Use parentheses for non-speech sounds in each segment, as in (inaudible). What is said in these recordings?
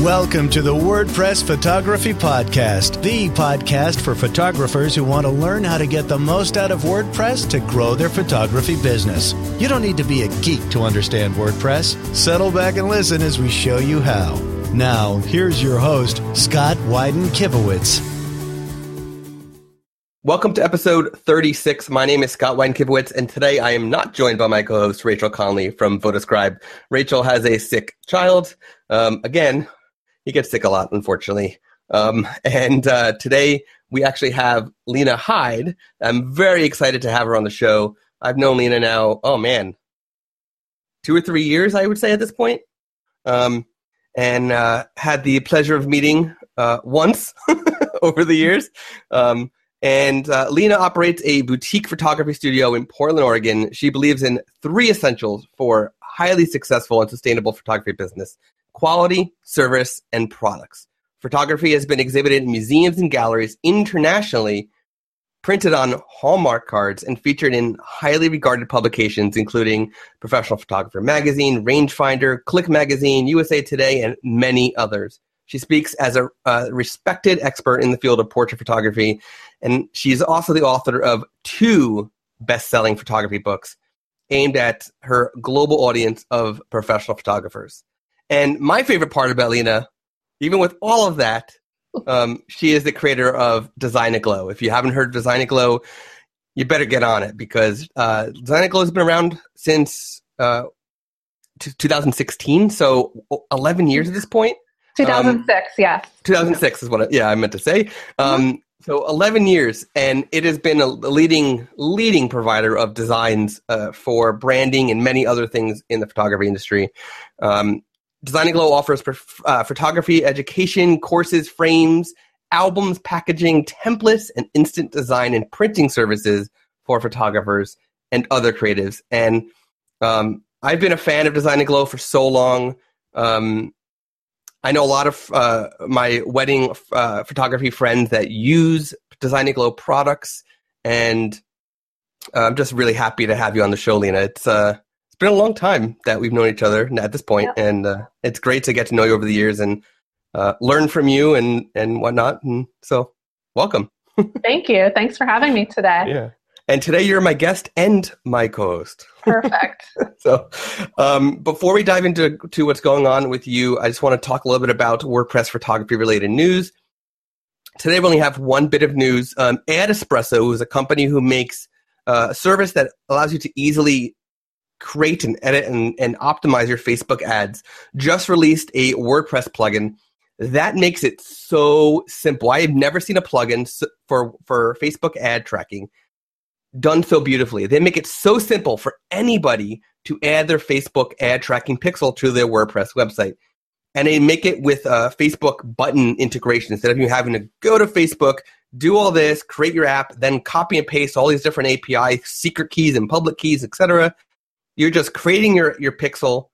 Welcome to the WordPress Photography Podcast, the podcast for photographers who want to learn how to get the most out of WordPress to grow their photography business. You don't need to be a geek to understand WordPress. Settle back and listen as we show you how. Now, here's your host, Scott Wyden Kivowitz. Welcome to episode 36. My name is Scott Wyden Kivowitz, and today I am not joined by my co host, Rachel Conley from Photoscribe. Rachel has a sick child. Um, again, he gets sick a lot, unfortunately. Um, and uh, today we actually have Lena Hyde. I'm very excited to have her on the show. I've known Lena now, oh man, two or three years, I would say at this point. Um, and uh, had the pleasure of meeting uh, once (laughs) over the years. Um, and uh, Lena operates a boutique photography studio in Portland, Oregon. She believes in three essentials for highly successful and sustainable photography business quality, service, and products. Photography has been exhibited in museums and galleries internationally, printed on Hallmark cards, and featured in highly regarded publications including Professional Photographer Magazine, Rangefinder, Click Magazine, USA Today, and many others. She speaks as a respected expert in the field of portrait photography, and she's also the author of two best selling photography books aimed at her global audience of professional photographers. And my favorite part about Lena, even with all of that, (laughs) um, she is the creator of Design Aglow. If you haven't heard Design Aglow, you better get on it because uh, Design Aglow has been around since uh, t- 2016, so 11 years at this point. 2006, um, yes. 2006 is what, I, yeah, I meant to say. Um, mm-hmm. So 11 years, and it has been a leading leading provider of designs uh, for branding and many other things in the photography industry. Um, Design Aglow offers uh, photography education, courses, frames, albums, packaging, templates, and instant design and printing services for photographers and other creatives. And um, I've been a fan of Design Aglow for so long. Um, I know a lot of uh, my wedding uh, photography friends that use Design It Glow products, and uh, I'm just really happy to have you on the show, Lena. It's uh, been a long time that we've known each other at this point, yeah. and uh, it's great to get to know you over the years and uh, learn from you and and whatnot. And so, welcome. (laughs) Thank you. Thanks for having me today. Yeah. And today you're my guest and my co-host. Perfect. (laughs) so, um, before we dive into to what's going on with you, I just want to talk a little bit about WordPress photography related news. Today we only have one bit of news. Um, Ad Espresso is a company who makes uh, a service that allows you to easily create and edit and, and optimize your Facebook ads, just released a WordPress plugin that makes it so simple. I have never seen a plugin for, for Facebook ad tracking done so beautifully. They make it so simple for anybody to add their Facebook ad tracking pixel to their WordPress website. And they make it with a Facebook button integration instead of you having to go to Facebook, do all this, create your app, then copy and paste all these different API secret keys and public keys, etc. You're just creating your, your pixel,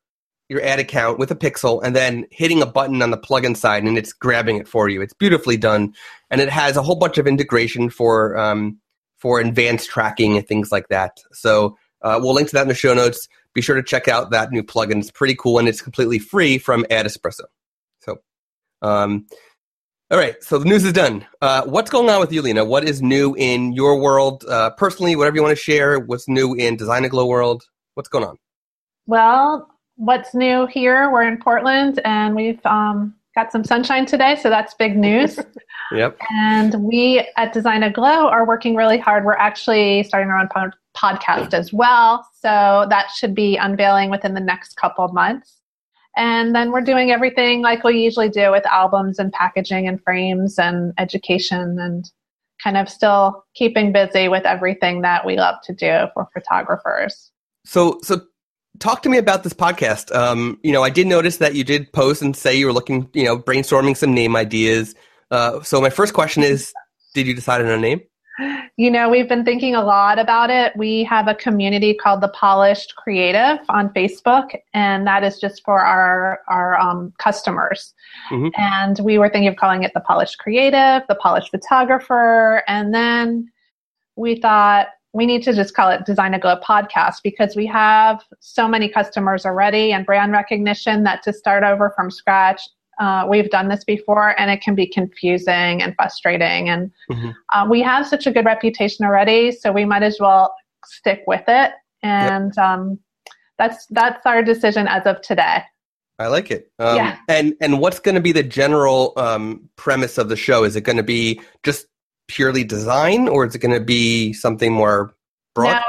your ad account with a pixel, and then hitting a button on the plugin side, and it's grabbing it for you. It's beautifully done, and it has a whole bunch of integration for um, for advanced tracking and things like that. So uh, we'll link to that in the show notes. Be sure to check out that new plugin. It's pretty cool, and it's completely free from Ad Espresso. So. Um, all right, so the news is done. Uh, what's going on with you, Lena? What is new in your world uh, personally? Whatever you want to share. What's new in Design Aglow world? What's going on? Well, what's new here? We're in Portland and we've um, got some sunshine today, so that's big news. (laughs) yep. And we at Design Aglow are working really hard. We're actually starting our own pod- podcast as well, so that should be unveiling within the next couple of months. And then we're doing everything like we usually do with albums and packaging and frames and education and kind of still keeping busy with everything that we love to do for photographers. So, so talk to me about this podcast. Um, you know, I did notice that you did post and say you were looking, you know, brainstorming some name ideas. Uh, so my first question is, did you decide on a name? You know, we've been thinking a lot about it. We have a community called the Polished Creative on Facebook, and that is just for our our um, customers. Mm-hmm. And we were thinking of calling it the Polished Creative, the Polished Photographer, and then we thought we need to just call it Design Aglow podcast because we have so many customers already and brand recognition that to start over from scratch, Uh, we've done this before, and it can be confusing and frustrating. And mm-hmm. uh, we have such a good reputation already, so we might as well stick with it. And yep. um, that's that's our decision as of today. I like it. Um, yeah. And and what's going to be the general um, premise of the show? Is it going to be just purely design, or is it going to be something more broad?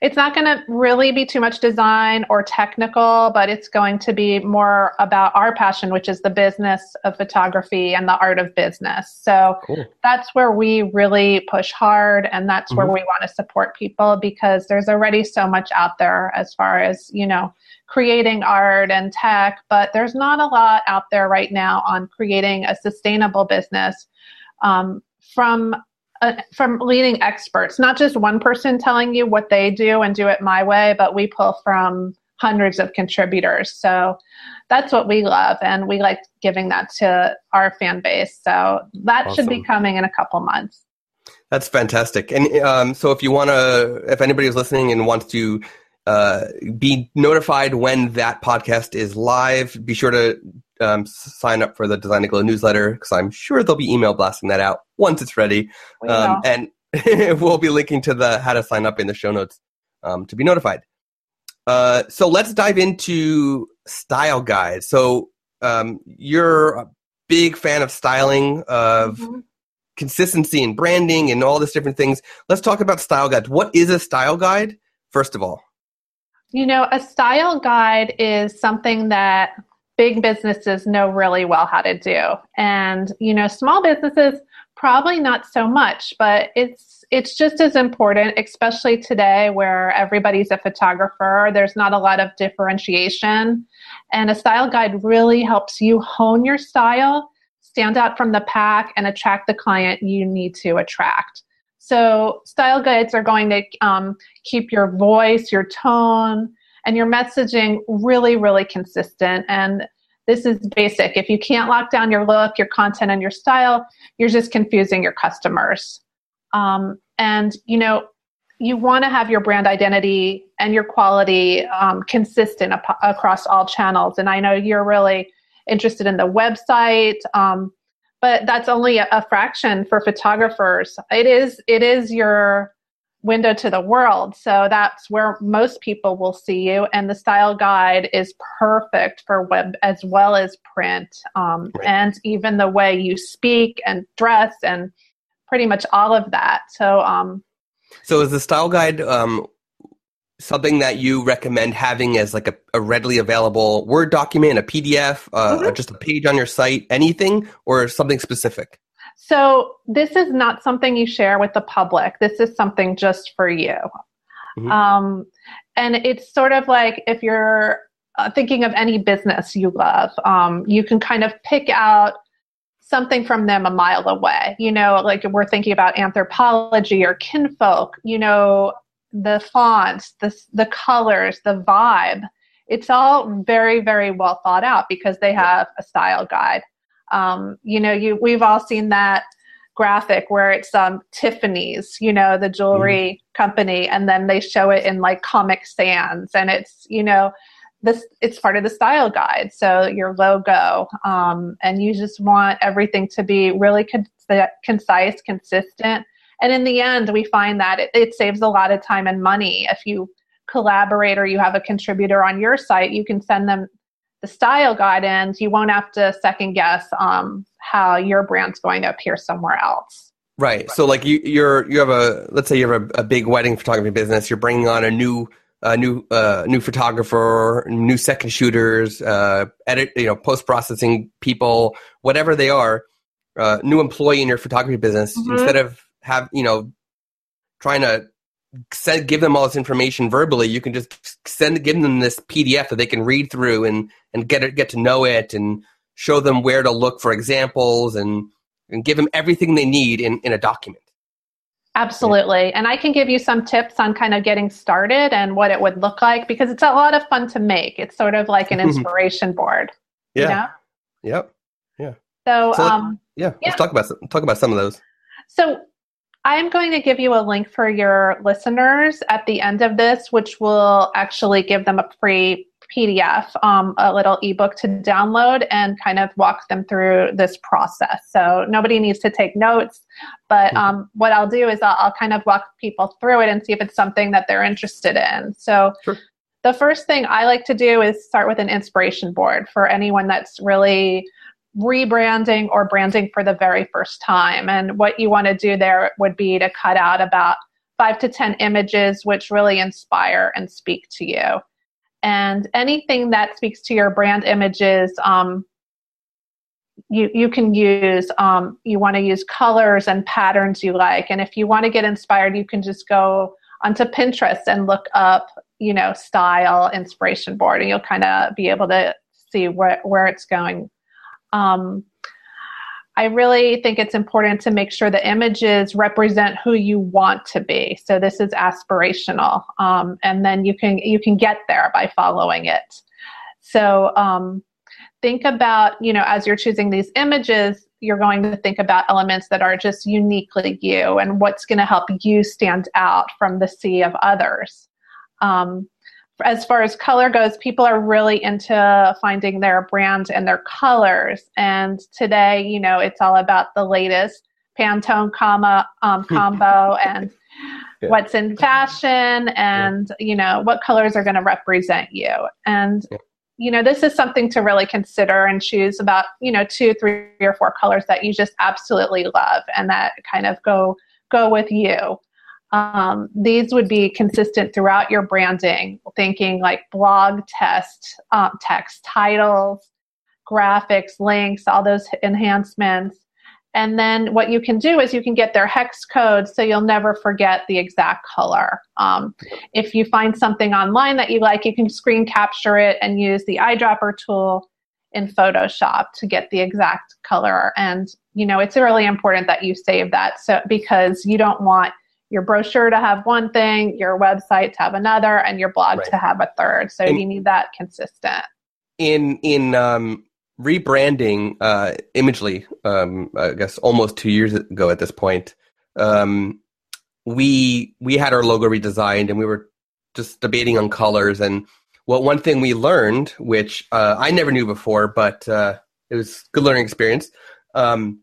It's not going to really be too much design or technical, but it's going to be more about our passion, which is the business of photography and the art of business. So cool. that's where we really push hard, and that's mm-hmm. where we want to support people because there's already so much out there as far as you know creating art and tech, but there's not a lot out there right now on creating a sustainable business um, from uh, from leading experts, not just one person telling you what they do and do it my way, but we pull from hundreds of contributors. So that's what we love, and we like giving that to our fan base. So that awesome. should be coming in a couple months. That's fantastic. And um, so, if you want to, if anybody is listening and wants to uh, be notified when that podcast is live. Be sure to um, sign up for the Design Aglow newsletter because I'm sure they'll be email blasting that out once it's ready. Um, and (laughs) we'll be linking to the how to sign up in the show notes um, to be notified. Uh, so let's dive into style guides. So um, you're a big fan of styling, of mm-hmm. consistency and branding, and all these different things. Let's talk about style guides. What is a style guide, first of all? You know, a style guide is something that big businesses know really well how to do. And, you know, small businesses probably not so much, but it's it's just as important, especially today where everybody's a photographer. There's not a lot of differentiation. And a style guide really helps you hone your style, stand out from the pack, and attract the client you need to attract. So, style guides are going to um, keep your voice, your tone, and your messaging really, really consistent. And this is basic. If you can't lock down your look, your content, and your style, you're just confusing your customers. Um, and, you know, you want to have your brand identity and your quality um, consistent ap- across all channels. And I know you're really interested in the website. Um, but that's only a, a fraction for photographers. It is it is your window to the world. So that's where most people will see you. And the style guide is perfect for web as well as print. Um, right. And even the way you speak and dress and pretty much all of that. So, um, so is the style guide um, something that you recommend having as like a, a readily available Word document, a PDF, uh, mm-hmm. just a page on your site, anything, or something specific? So this is not something you share with the public. This is something just for you. Mm-hmm. Um, and it's sort of like if you're uh, thinking of any business you love, um, you can kind of pick out something from them a mile away. You know, like we're thinking about Anthropologie or kinfolk, you know, the fonts, the, the colors, the vibe. It's all very, very well thought out because they have a style guide. Um, you know, you we've all seen that graphic where it's um, Tiffany's, you know, the jewelry mm. company, and then they show it in like Comic Sans, and it's you know, this it's part of the style guide. So your logo, um, and you just want everything to be really con- concise, consistent, and in the end, we find that it, it saves a lot of time and money. If you collaborate or you have a contributor on your site, you can send them the style guide and you won't have to second guess um, how your brand's going to appear somewhere else. Right. So like you, you're you have a let's say you have a, a big wedding photography business. You're bringing on a new uh, new uh, new photographer, new second shooters, uh, edit you know post processing people, whatever they are, uh, new employee in your photography business. Mm-hmm. Instead of have you know trying to send, give them all this information verbally you can just send give them this pdf that they can read through and and get it get to know it and show them where to look for examples and and give them everything they need in in a document Absolutely. Yeah. And I can give you some tips on kind of getting started and what it would look like because it's a lot of fun to make. It's sort of like an (laughs) inspiration board. Yeah. You know? Yep. Yeah. So, so um, yeah, yeah, let's talk about talk about some of those. So I'm going to give you a link for your listeners at the end of this, which will actually give them a free PDF, um, a little ebook to download and kind of walk them through this process. So nobody needs to take notes, but mm-hmm. um, what I'll do is I'll, I'll, kind of walk people through it and see if it's something that they're interested in. So sure. the first thing I like to do is start with an inspiration board for anyone that's really rebranding or branding for the very first time. And what you want to do there would be to cut out about five to 10 images which really inspire and speak to you. And anything that speaks to your brand images, um, you, you can use, um, you want to use colors and patterns you like. And if you want to get inspired, you can just go onto Pinterest and look up, you know, style inspiration board, and you'll kind of be able to see where, where it's going um, I really think it's important to make sure the images represent who you want to be. So this is aspirational, um, and then you can you can get there by following it. So um, think about you know as you're choosing these images, you're going to think about elements that are just uniquely you and what's going to help you stand out from the sea of others. Um, as far as color goes, people are really into finding their brand and their colors. And today, you know, it's all about the latest Pantone comma um, (laughs) combo and yeah. what's in fashion and yeah. you know what colors are going to represent you. And yeah. you know, this is something to really consider and choose about you know two, three, or four colors that you just absolutely love and that kind of go go with you um, these would be consistent throughout your branding, thinking like blog test, um, text titles, graphics, links, all those enhancements. And then what you can do is you can get their hex code so you'll never forget the exact color. Um, if you find something online that you like, you can screen capture it and use the eyedropper tool in Photoshop to get the exact color. And you know, it's really important that you save that so because you don't want your brochure to have one thing, your website to have another, and your blog right. to have a third. So and you need that consistent. In in um, rebranding uh, Imagely, um, I guess almost two years ago at this point, um, we we had our logo redesigned and we were just debating on colors. And what one thing we learned, which uh, I never knew before, but uh, it was good learning experience. Um,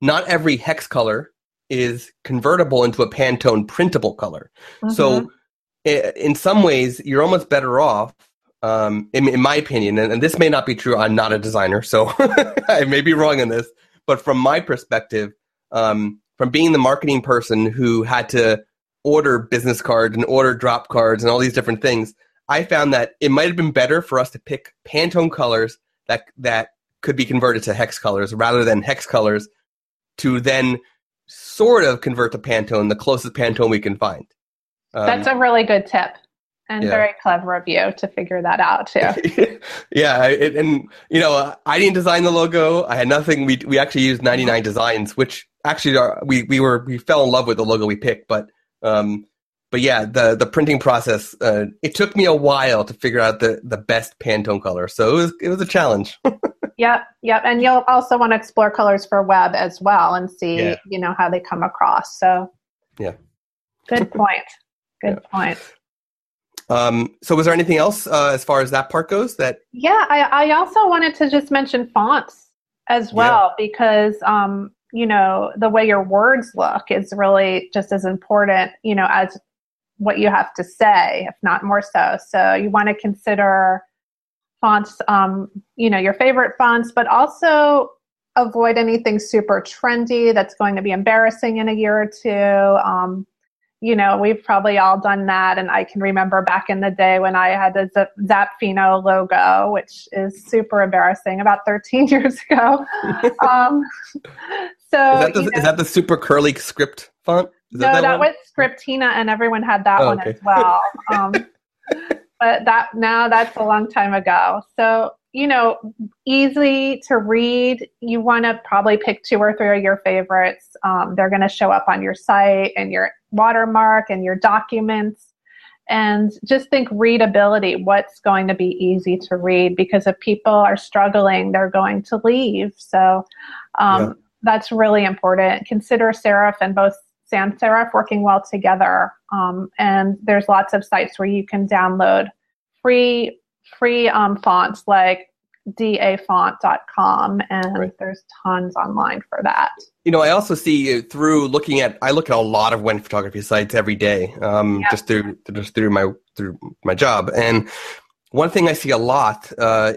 not every hex color is convertible into a Pantone printable color. Mm-hmm. So, in some ways, you're almost better off, um, in, in, my opinion, and, and, this may not be true. I'm not a designer, so (laughs) I may be wrong in this. But from my perspective, um, from being the marketing person who had to order business cards and order drop cards and all these different things, I found that it might have been better for us to pick Pantone colors that that could be converted to hex colors rather than hex colors to then sort of convert to Pantone, the closest Pantone we can find. Um, That's a really good tip and yeah. very clever of you to figure that out too. (laughs) yeah, it, and you know, I didn't design the logo. I had nothing. We we actually used 99 designs, which actually are, we we were we fell in love with the logo we picked, but um, but yeah, the the printing process uh, it took me a while to figure out the the best Pantone color. So it was it was a challenge. (laughs) Yep, yep. And you'll also want to explore colors for web as well and see, yeah. you know, how they come across. So Yeah. Good (laughs) point. Good yeah. point. Um, so was there anything else uh, as far as that part goes that Yeah, I, I also wanted to just mention fonts as well yeah. because um, you know, the way your words look is really just as important, you know, as what you have to say, if not more so. So you want to consider fonts, um, you know, your favorite fonts, but also avoid anything super trendy that's going to be embarrassing in a year or two. Um, you know, we've probably all done that. And I can remember back in the day when I had the Zapfino logo, which is super embarrassing about 13 (laughs) years ago. (laughs) um, so, is that, the, you know, is that, the, super curly script font? Is no, that, that was Scriptina, and everyone had that oh, one okay. as well. (laughs) Um, but that now that's a long time ago. So, you know, easy to read. You want to probably pick two or three of your favorites. Um, they're going to show up on your site and your watermark and your documents. And just think readability. What's going to be easy to read? Because if people are struggling, they're going to leave. So um, yeah. that's really important. Consider serif and both sans serif working well together. Um, and there's lots of sites where you can download free free um, fonts like dafont.com and right. there's tons online for that you know i also see through looking at i look at a lot of wedding photography sites every day um, yeah. just through just through my through my job and one thing i see a lot uh,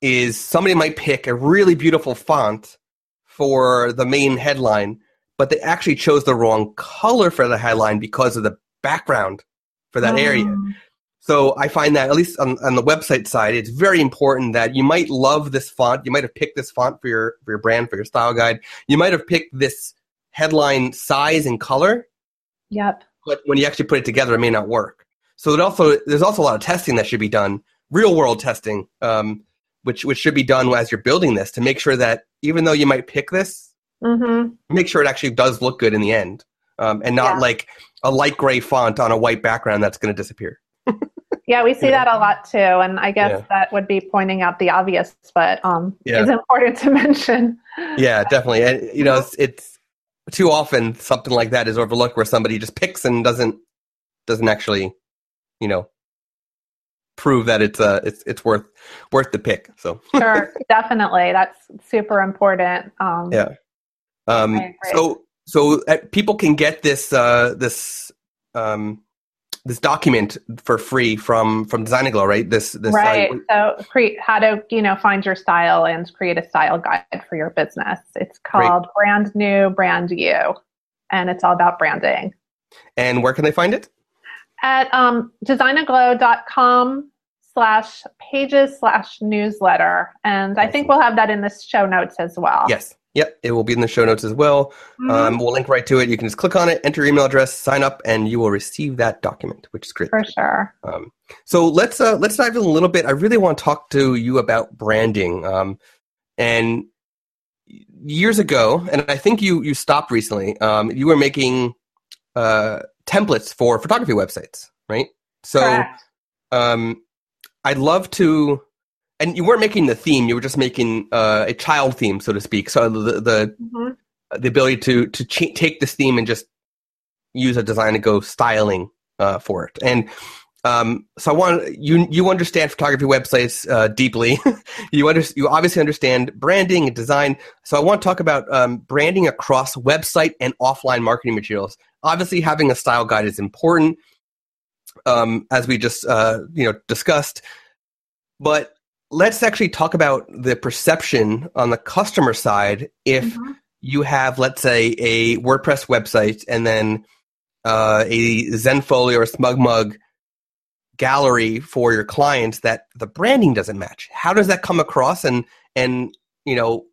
is somebody might pick a really beautiful font for the main headline but they actually chose the wrong color for the headline because of the background for that area mm. So I find that at least on, on the website side, it's very important that you might love this font. You might have picked this font for your for your brand for your style guide. You might have picked this headline size and color. Yep. But when you actually put it together, it may not work. So it also there's also a lot of testing that should be done, real world testing, um, which which should be done as you're building this to make sure that even though you might pick this, mm-hmm. make sure it actually does look good in the end, um, and not yeah. like a light gray font on a white background that's going to disappear. (laughs) Yeah, we see yeah. that a lot too, and I guess yeah. that would be pointing out the obvious, but um, yeah. it's important to (laughs) mention. Yeah, definitely, and you know, it's, it's too often something like that is overlooked, where somebody just picks and doesn't doesn't actually, you know, prove that it's uh it's it's worth worth the pick. So sure, (laughs) definitely, that's super important. Um, yeah. Um. So so uh, people can get this uh this um this document for free from from Design Aglow, right? This this right. So create how to you know find your style and create a style guide for your business. It's called Great. Brand New, Brand You, and it's all about branding. And where can they find it? At um, designaglow.com slash pages slash newsletter, and I think we'll have that in the show notes as well. Yes. Yep, it will be in the show notes as well. Mm-hmm. Um, we'll link right to it. You can just click on it, enter your email address, sign up, and you will receive that document, which is great. For sure. Um, so let's uh, let's dive in a little bit. I really want to talk to you about branding. Um, and years ago, and I think you you stopped recently. Um, you were making uh, templates for photography websites, right? So, um, I'd love to and you weren't making the theme; you were just making uh, a child theme, so to speak. So the the, mm-hmm. the ability to to ch- take this theme and just use a Design Aglow styling uh, for it. And um, so I want you you understand photography websites uh, deeply. (laughs) you under, you obviously understand branding and design. So I want to talk about um, branding across website and offline marketing materials. Obviously, having a style guide is important, um, as we just uh, you know discussed. But let's actually talk about the perception on the customer side if mm-hmm. you have let's say a wordpress website and then uh, a zenfolio or smugmug gallery for your clients that the branding doesn't match. How does that come across? And and you know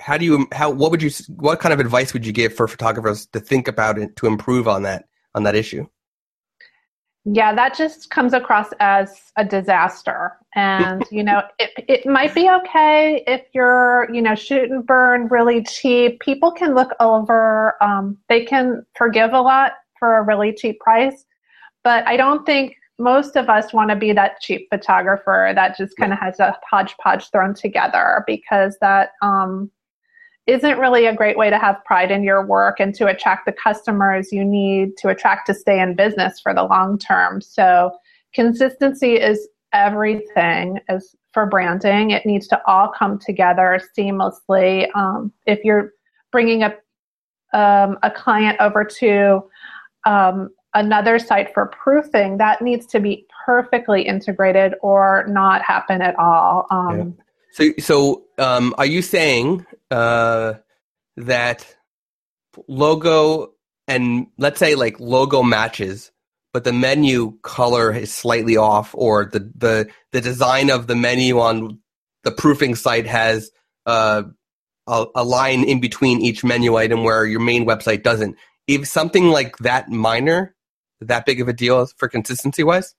how do you how what would you what kind of advice would you give for photographers to think about it to improve on that on that issue yeah, that just comes across as a disaster. And, (laughs) you know, it, it might be okay if you're, you know, shoot and burn really cheap. People can look over, um, they can forgive a lot for a really cheap price. But I don't think most of us want to be that cheap photographer that just kind of has a hodgepodge thrown together because that, um, isn't really a great way to have pride in your work and to attract the customers you need to attract to stay in business for the long term. So consistency is everything as for branding. It needs to all come together seamlessly. Um, if you're bringing a um, a client over to um, another site for proofing, that needs to be perfectly integrated or not happen at all. Um, yeah. So, so um, are you saying uh, that logo and let's say like logo matches, but the menu color is slightly off, or the the the design of the menu on the proofing site has uh, a, a line in between each menu item where your main website doesn't. If something like that minor, that big of a deal for consistency wise?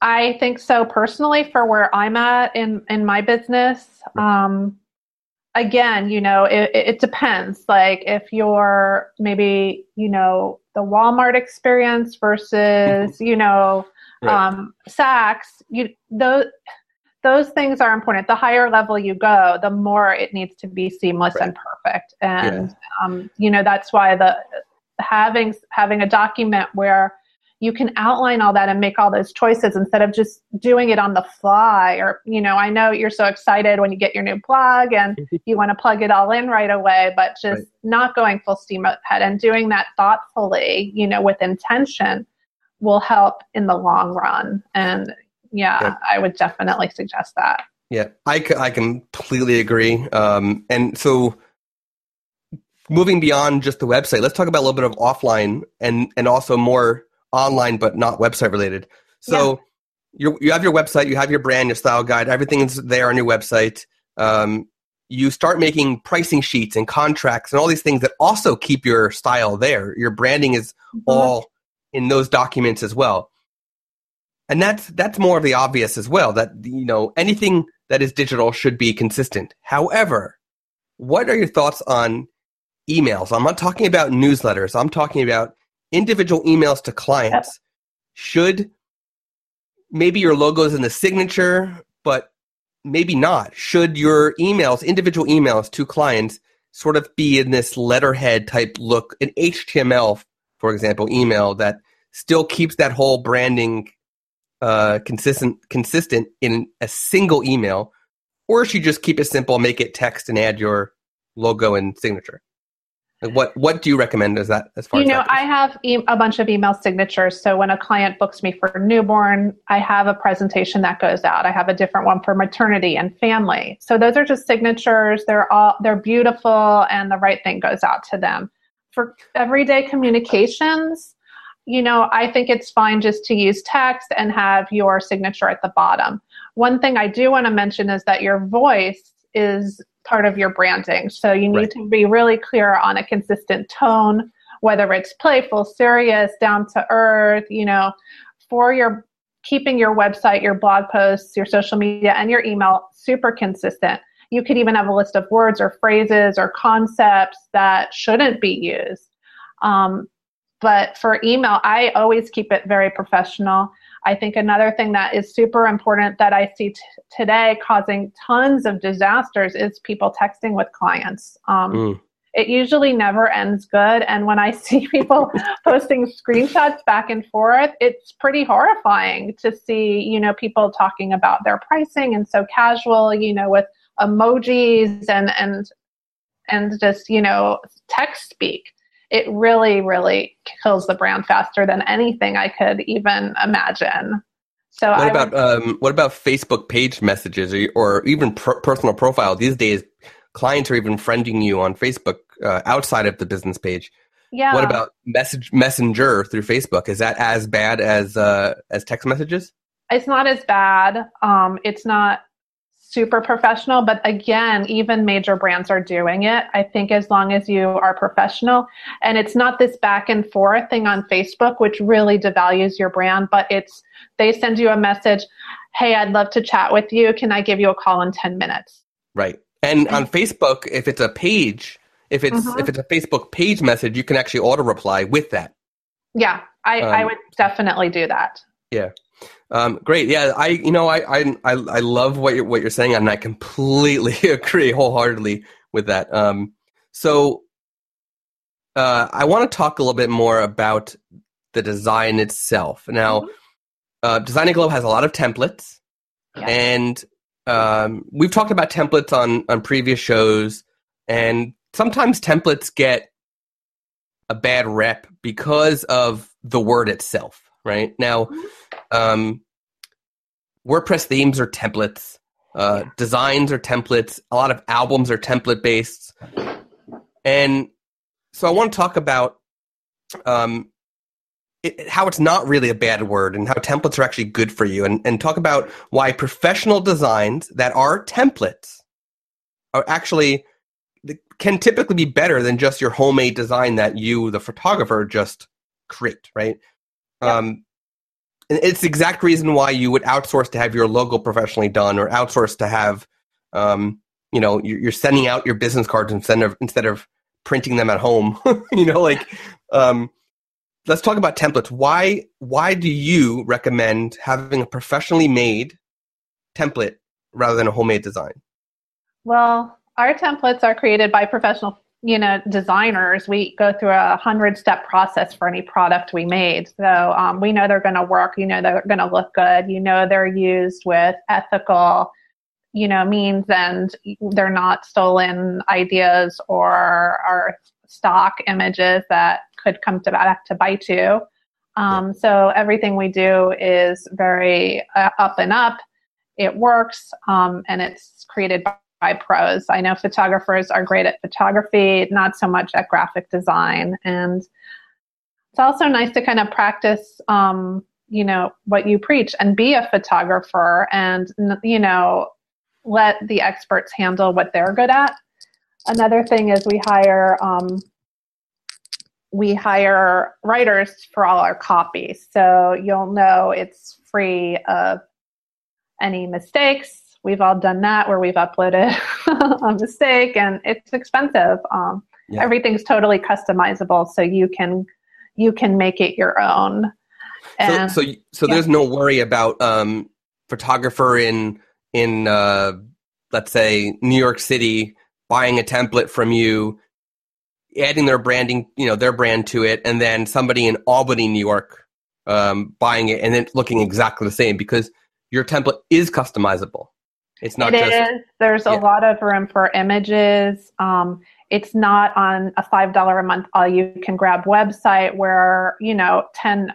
I think so personally for where I'm at in in my business. Um, again, you know, it, it depends. Like if you're maybe you know the Walmart experience versus you know right. um, Saks, you those those things are important. The higher level you go, the more it needs to be seamless right. and perfect. And yeah. um, you know that's why the having having a document where you can outline all that and make all those choices instead of just doing it on the fly or you know i know you're so excited when you get your new plug and (laughs) you want to plug it all in right away but just right. not going full steam ahead and doing that thoughtfully you know with intention will help in the long run and yeah, yeah. i would definitely suggest that yeah i, I completely agree um, and so moving beyond just the website let's talk about a little bit of offline and and also more online but not website related. So yeah. you you have your website, you have your brand, your style guide, everything is there on your website. Um, you start making pricing sheets and contracts and all these things that also keep your style there. Your branding is mm-hmm. all in those documents as well. And that's that's more of the obvious as well that you know anything that is digital should be consistent. However, what are your thoughts on emails? I'm not talking about newsletters. I'm talking about individual emails to clients should maybe your logo is in the signature, but maybe not. Should your emails, individual emails to clients, sort of be in this letterhead type look, an HTML, for example, email that still keeps that whole branding uh, consistent consistent in a single email, or should you just keep it simple, make it text, and add your logo and signature? What what do you recommend as that as far as you know i have e- a bunch of email signatures so when a client books me for newborn i have a presentation that goes out. I have a different one for maternity and family. So those are just signatures. They're all they're beautiful and the right thing goes out to them. For everyday communications you know i think it's fine just to use text and have your signature at the bottom. One thing i do want to mention is that your voice is part of your branding. So you need right. to be really clear on a consistent tone, whether it's playful, serious, down to earth, you know, for your keeping your website, your blog posts, your social media, and your email super consistent. You could even have a list of words or phrases or concepts that shouldn't be used. Um, but for email, I always keep it very professional. I think another thing that is super important that I see t- today causing tons of disasters is people texting with clients. Um, mm. It usually never ends good. And when I (laughs) see people posting screenshots back and forth, it's pretty horrifying to see, you know, people talking about their pricing and so casual, you know, with emojis and, and, and just, you know, text speak it really, really kills the brand faster than anything I could even imagine. So what I about would, um, what about Facebook page messages or, or even personal profile? These days, clients are even friending you on Facebook uh, outside of the business page. Yeah. What about message messenger through Facebook? Is that as bad as uh, as text messages? It's not as bad. Um, it's not super professional, but again, even major brands are doing it. I think as long as you are professional and it's not this back and forth thing on Facebook, which really devalues your brand, but it's they send you a message, Hey, I'd love to chat with you. Can I give you a call in 10 minutes? Right. And on Facebook, if it's a page, if it's mm-hmm. if it's a Facebook page message, you can actually auto reply with that. Yeah, I, um, I would definitely do that. Yeah. Um, great. Yeah, I you know I I I, I love what you're what you're saying, and I completely (laughs) agree wholeheartedly with that. Um, so uh, I want to talk a little bit more about the design itself. Now, mm-hmm. uh, Design Glow has a lot of templates, yeah. and um, we've talked about templates on on previous shows, and sometimes templates get a bad rep because of the word itself. Right now. Mm-hmm um, WordPress themes are templates. Uh, designs are templates. A lot of albums are template based. And so I want to talk about um, it, how it's not really a bad word and how templates are actually good for you and, and talk about why professional designs that are templates are actually can typically be better than just your homemade design that you the photographer just create right yep. um, it's the exact reason why you would outsource to have your logo professionally done or outsource to have um, you know you're sending out your business cards instead of instead of printing them at home (laughs) you know like um, let's talk about templates. Why why do you recommend having a professionally made template rather than a homemade design? Well our templates are created by professional you know designers we go through a hundred step process for any product we made. So um, we know they're going to work you know they're going to look good you know they're used with ethical you know means and they're not stolen ideas or are stock images that could come to back to bite you. Um, so everything we do is very uh, up and up. It works um, and it's created by by pros. I know photographers are great at photography, not so much at graphic design. And it's also nice to kind of practice, um, you know, what you preach and be a photographer and, you know, let the experts handle what they're good at. Another thing is we hire um, we hire writers for all our copies, so you'll know it's free of any mistakes we've all done that where we've uploaded (laughs) a mistake and it's expensive. Um, yeah. Everything's totally customizable, so you can you can make it your own. And, so, so, so yeah. there's no worry about um, photographer in in uh, let's say New York City buying a template from you, adding their branding, you know, their brand to it, and then somebody in Albany, New York, um, buying it and then looking exactly the same because your template is customizable. It's not it just. Is. There's yeah. a lot of room for images. Um, it's not on a five dollar a month all you can grab website where you know ten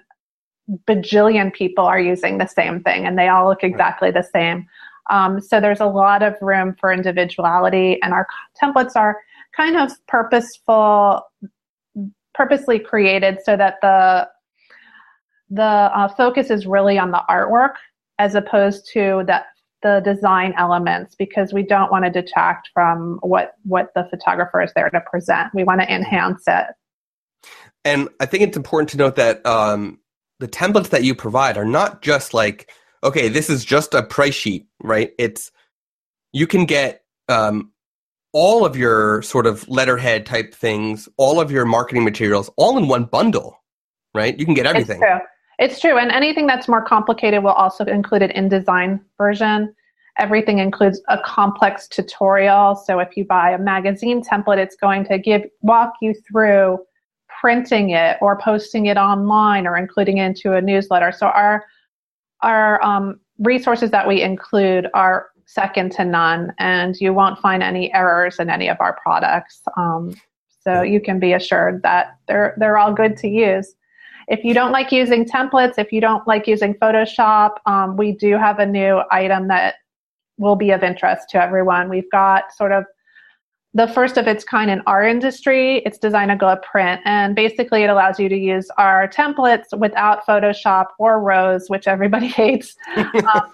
bajillion people are using the same thing and they all look exactly the same. Um, so there's a lot of room for individuality, and our templates are kind of purposeful, purposely created so that the the uh, focus is really on the artwork as opposed to that the design elements because we don't want to detract from what what the photographer is there to present. We want to enhance it. And I think it's important to note that um, the templates that you provide are not just like, okay, this is just a price sheet, right? It's you can get um, all of your sort of letterhead type things, all of your marketing materials, all in one bundle, right? You can get everything. It's true. It's true. And anything that's more complicated will also include an InDesign version. Everything includes a complex tutorial. So if you buy a magazine template, it's going to give walk you through printing it or posting it online or including it into a newsletter. So our our um, resources that we include are second to none, and you won't find any errors in any of our products. Um, so you can be assured that they're they're all good to use. If you don't like using templates, if you don't like using Photoshop, um, we do have a new item that will be of interest to everyone. We've got sort of the first of its kind in our industry. It's Design Aglow Print, and basically it allows you to use our templates without Photoshop or ROES, which everybody (laughs) hates. (laughs) um,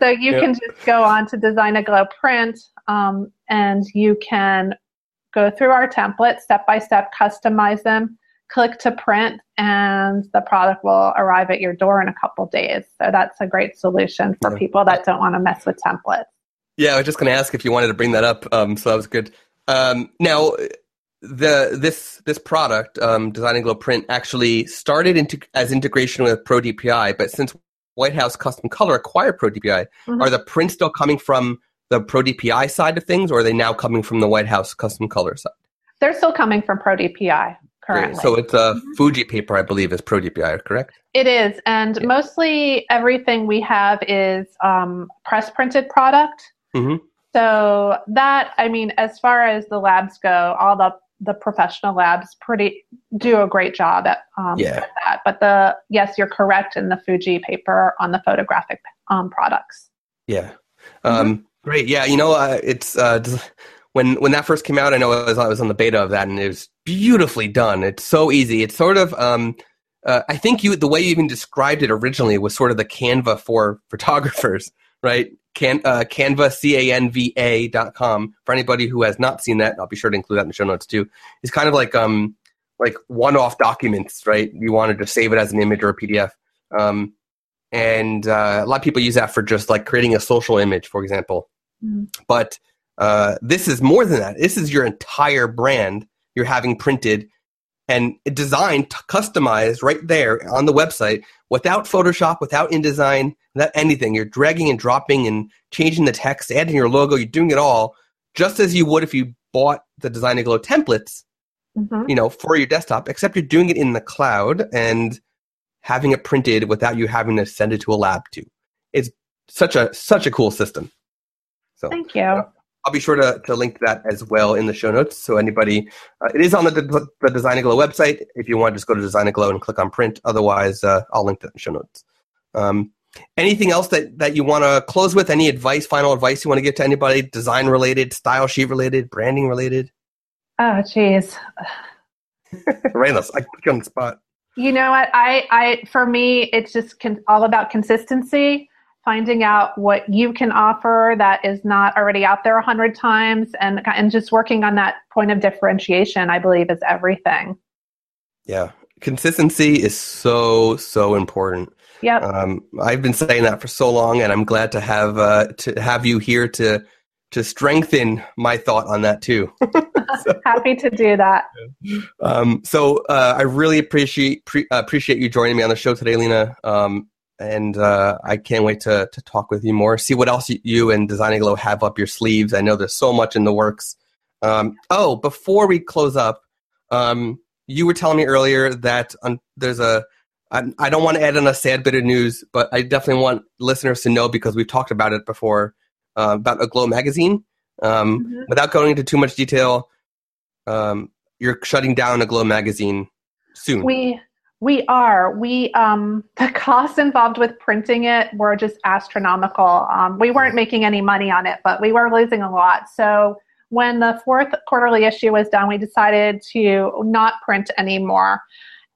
so you yep. can just go on to Design Aglow Print, um, and you can go through our templates step by step, customize them click to print and the product will arrive at your door in a couple days. So that's a great solution for yeah. people that don't want to mess with templates. Yeah, I was just going to ask if you wanted to bring that up. Um, so that was good. Um, now, the this this product, um, Design Glow Print, actually started into as integration with Pro DPI, but since White House Custom Color acquired Pro DPI, mm-hmm. are the prints still coming from the Pro DPI side of things, or are they now coming from the White House Custom Color side? They're still coming from Pro Currently. So it's a mm-hmm. Fuji paper, I believe, is Pro DPI, correct? It is, and yeah. mostly everything we have is um, press printed product. Mm-hmm. So that, I mean, as far as the labs go, all the the professional labs pretty do a great job at um, yeah. that. But the yes, you're correct in the Fuji paper on the photographic um, products. Yeah. Um, mm-hmm. Great. Yeah. You know, uh, it's uh, when when that first came out, I know I was, I was on the beta of that, and it was beautifully done. It's so easy. It's sort of um, uh, I think you the way you even described it originally was sort of the Canva for photographers, (laughs) right? Can uh, Canva C A N V A dot com for anybody who has not seen that. I'll be sure to include that in the show notes too. It's kind of like um like one off documents, right? You wanted to save it as an image or a PDF. Um, and uh, a lot of people use that for just like creating a social image, for example. Mm-hmm. But uh, this is more than that. This is your entire brand you're having printed and designed, customized right there on the website without Photoshop, without InDesign, without anything. You're dragging and dropping and changing the text, adding your logo. You're doing it all just as you would if you bought the Design Glow templates, Mhm. you know, for your desktop, except you're doing it in the cloud and having it printed without you having to send it to a lab to. It's such a such a cool system. So Thank you. I'll be sure to, to link to that as well in the show notes. So anybody, uh, it is on the, the Design Glow website. If you want, just go to Design Glow and click on print. Otherwise, uh, I'll link to it in the show notes. Um, anything else that, that you want to close with? Any advice, final advice you want to give to anybody? Design related, style sheet related, branding related? Oh, geez. right, let's I put you on the spot. You know what? I, I, for me, it's just con- all about consistency. Finding out what you can offer that is not already out there a hundred times, and and just working on that point of differentiation. I believe is everything. Yeah, consistency is so so important. yeah Um, I've been saying that for so long, and I'm glad to have uh, to have you here to to strengthen my thought on that too. (laughs) (laughs) Happy to do that. Um, so uh, I really appreciate pre- appreciate you joining me on the show today, Lena. Um, and uh, I can't wait to to talk with you more. See what else you and Design Aglow have up your sleeves. I know there's so much in the works. Um, oh, before we close up, um, you were telling me earlier that um, there's a I, I don't want to add in a sad bit of news, but I definitely want listeners to know because we've talked about it before uh, about Aglow magazine. Um, Mhm. Without going into too much detail, um, you're shutting down Aglow magazine soon. We we are we um (laughs) the costs involved with printing it were just astronomical. Um, we weren't making any money on it, but we were losing a lot. So when the fourth quarterly issue was done, we decided to not print anymore.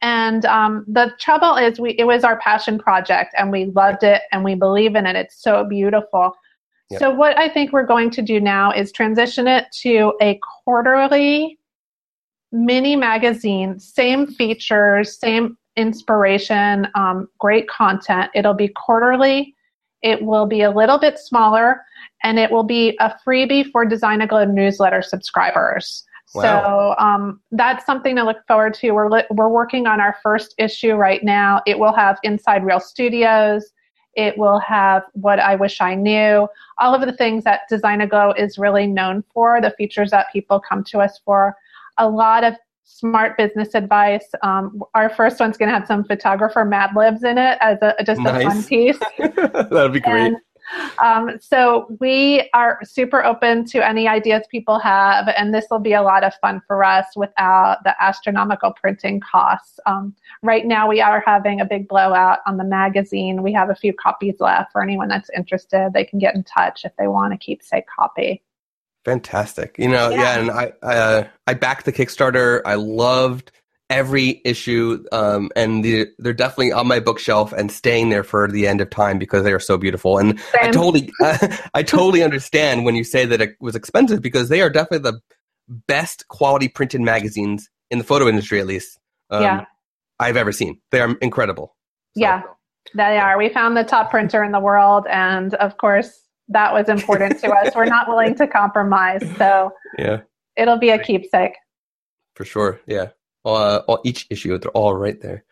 And um, the trouble is, we it was our passion project, and we loved it, and we believe in it. It's so beautiful. Yep. So what I think we're going to do now is transition it to a quarterly mini magazine, same features, same inspiration, um, great content. It'll be quarterly. It will be a little bit smaller, and it will be a freebie for Design Aglow newsletter subscribers. Wow. So um, that's something to look forward to. We're li- we're working on our first issue right now. It will have Inside Real Studios. It will have What I Wish I Knew. All of the things that Design Aglow is really known for. The features that people come to us for a lot of smart business advice. Um, our first one's going to have some photographer Mad Libs in it as a, just a fun piece. (laughs) That'd be great. And, um, so we are super open to any ideas people have, and this will be a lot of fun for us without the astronomical printing costs. Um, right now, we are having a big blowout on the magazine. We have a few copies left for anyone that's interested. They can get in touch if they want to keep a keepsake copy. Fantastic. You know, yeah, Yeah. and I uh, I backed the Kickstarter. I loved every issue, um, and the, they're definitely on my bookshelf and staying there for the end of time because they are so beautiful. And I Same. totally (laughs) (laughs) I totally understand when you say that it was expensive because they are definitely the best quality printed magazines in the photo industry, at least. Um, Yeah. I've ever seen. They are incredible. So, Yeah. They are. We found the top printer in the world, and of course, that was important to us. We're not willing to compromise, so (laughs) Yeah. it'll be a keepsake. For sure, yeah. Uh, all, each issue, they're all right there.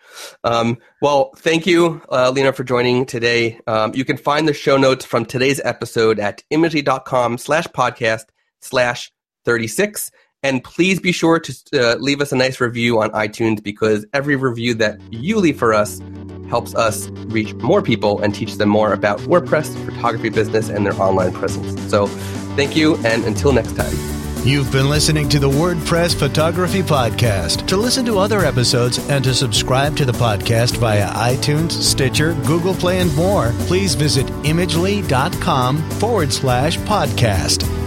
Um, well, thank you, uh, Lena, for joining today. Um, you can find the show notes from today's episode at imagely.com slash podcast slash 36. And please be sure to uh, leave us a nice review on iTunes because every review that you leave for us helps us reach more people and teach them more about WordPress, photography business, and their online presence. So thank you, and until next time. You've been listening to the WordPress Photography Podcast. To listen to other episodes and to subscribe to the podcast via iTunes, Stitcher, Google Play, and more, please visit imagely.com forward slash podcast.